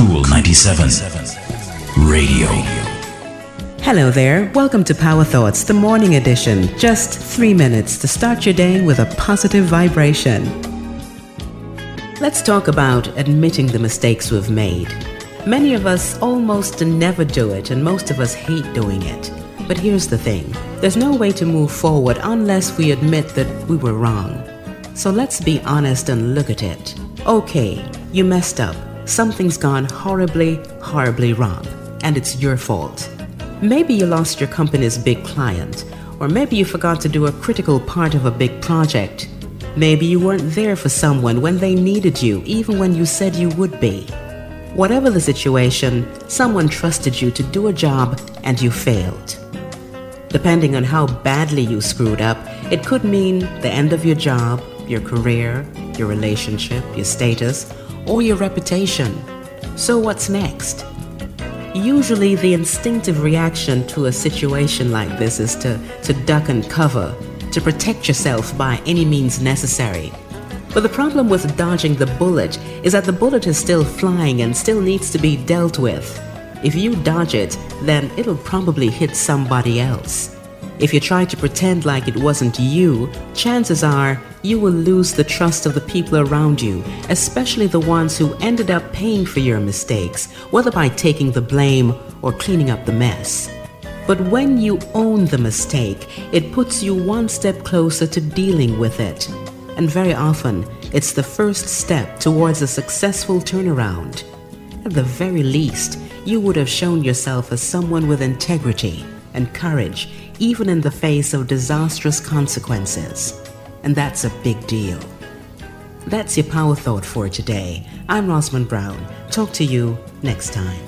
Kool 97 Radio. Hello there. Welcome to Power Thoughts, the morning edition. Just three minutes to start your day with a positive vibration. Let's talk about admitting the mistakes we've made. Many of us almost never do it, and most of us hate doing it. But here's the thing there's no way to move forward unless we admit that we were wrong. So let's be honest and look at it. Okay, you messed up. Something's gone horribly, horribly wrong, and it's your fault. Maybe you lost your company's big client, or maybe you forgot to do a critical part of a big project. Maybe you weren't there for someone when they needed you, even when you said you would be. Whatever the situation, someone trusted you to do a job and you failed. Depending on how badly you screwed up, it could mean the end of your job, your career, your relationship, your status, or your reputation. So, what's next? Usually, the instinctive reaction to a situation like this is to, to duck and cover, to protect yourself by any means necessary. But the problem with dodging the bullet is that the bullet is still flying and still needs to be dealt with. If you dodge it, then it'll probably hit somebody else. If you try to pretend like it wasn't you, chances are you will lose the trust of the people around you, especially the ones who ended up paying for your mistakes, whether by taking the blame or cleaning up the mess. But when you own the mistake, it puts you one step closer to dealing with it. And very often, it's the first step towards a successful turnaround. At the very least, you would have shown yourself as someone with integrity and courage, even in the face of disastrous consequences. And that's a big deal. That's your power thought for today. I'm Rosalind Brown. Talk to you next time.